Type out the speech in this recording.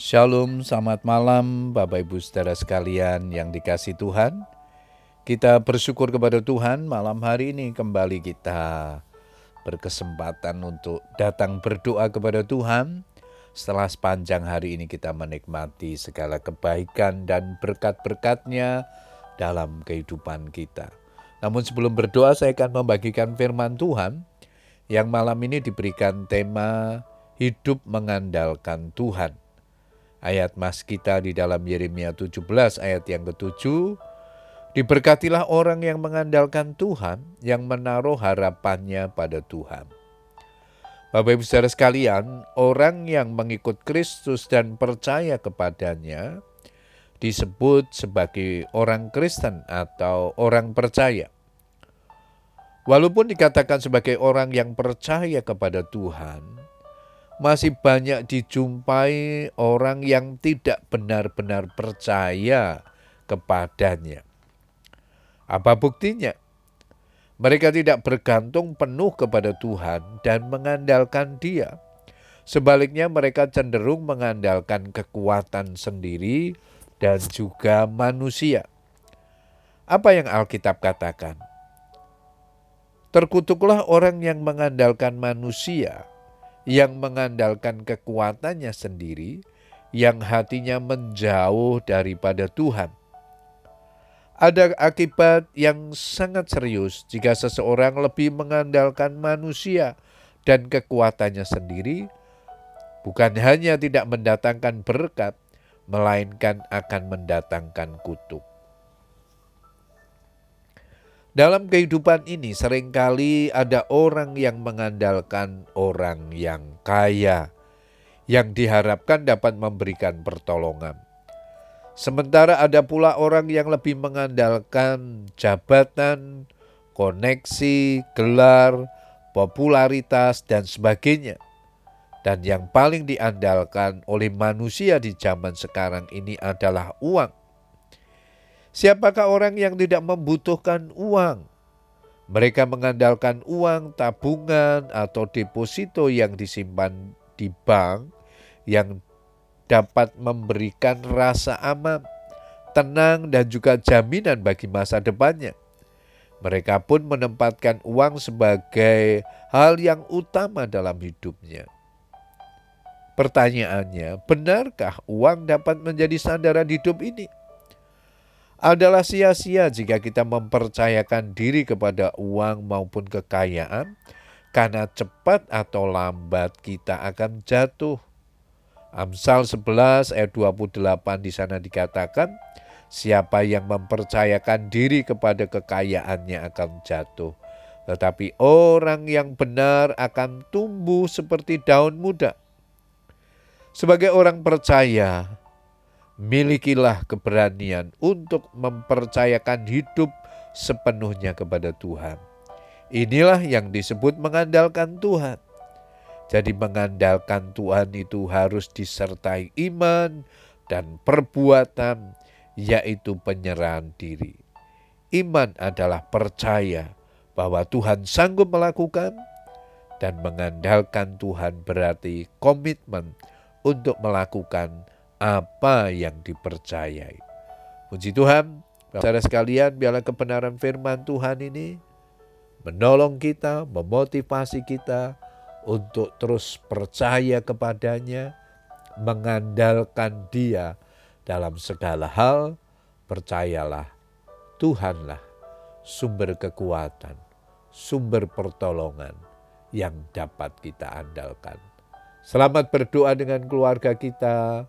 Shalom, selamat malam Bapak Ibu saudara sekalian yang dikasih Tuhan. Kita bersyukur kepada Tuhan malam hari ini kembali kita berkesempatan untuk datang berdoa kepada Tuhan. Setelah sepanjang hari ini kita menikmati segala kebaikan dan berkat-berkatnya dalam kehidupan kita. Namun sebelum berdoa saya akan membagikan firman Tuhan yang malam ini diberikan tema hidup mengandalkan Tuhan ayat mas kita di dalam Yeremia 17 ayat yang ketujuh. Diberkatilah orang yang mengandalkan Tuhan, yang menaruh harapannya pada Tuhan. Bapak Ibu saudara sekalian, orang yang mengikut Kristus dan percaya kepadanya disebut sebagai orang Kristen atau orang percaya. Walaupun dikatakan sebagai orang yang percaya kepada Tuhan, masih banyak dijumpai orang yang tidak benar-benar percaya kepadanya. Apa buktinya? Mereka tidak bergantung penuh kepada Tuhan dan mengandalkan Dia. Sebaliknya, mereka cenderung mengandalkan kekuatan sendiri dan juga manusia. Apa yang Alkitab katakan? Terkutuklah orang yang mengandalkan manusia yang mengandalkan kekuatannya sendiri, yang hatinya menjauh daripada Tuhan. Ada akibat yang sangat serius jika seseorang lebih mengandalkan manusia dan kekuatannya sendiri, bukan hanya tidak mendatangkan berkat, melainkan akan mendatangkan kutuk. Dalam kehidupan ini sering kali ada orang yang mengandalkan orang yang kaya, yang diharapkan dapat memberikan pertolongan. Sementara ada pula orang yang lebih mengandalkan jabatan, koneksi, gelar, popularitas, dan sebagainya. Dan yang paling diandalkan oleh manusia di zaman sekarang ini adalah uang. Siapakah orang yang tidak membutuhkan uang? Mereka mengandalkan uang tabungan atau deposito yang disimpan di bank yang dapat memberikan rasa aman, tenang, dan juga jaminan bagi masa depannya. Mereka pun menempatkan uang sebagai hal yang utama dalam hidupnya. Pertanyaannya, benarkah uang dapat menjadi sandaran hidup ini? Adalah sia-sia jika kita mempercayakan diri kepada uang maupun kekayaan, karena cepat atau lambat kita akan jatuh. Amsal 11 ayat 28 di sana dikatakan, siapa yang mempercayakan diri kepada kekayaannya akan jatuh. Tetapi orang yang benar akan tumbuh seperti daun muda. Sebagai orang percaya, milikilah keberanian untuk mempercayakan hidup sepenuhnya kepada Tuhan. Inilah yang disebut mengandalkan Tuhan. Jadi, mengandalkan Tuhan itu harus disertai iman dan perbuatan, yaitu penyerahan diri. Iman adalah percaya bahwa Tuhan sanggup melakukan, dan mengandalkan Tuhan berarti komitmen untuk melakukan apa yang dipercayai. Puji Tuhan, saudara sekalian, biarlah kebenaran firman Tuhan ini menolong kita, memotivasi kita untuk terus percaya kepadanya, mengandalkan dia dalam segala hal, percayalah Tuhanlah sumber kekuatan, sumber pertolongan yang dapat kita andalkan. Selamat berdoa dengan keluarga kita.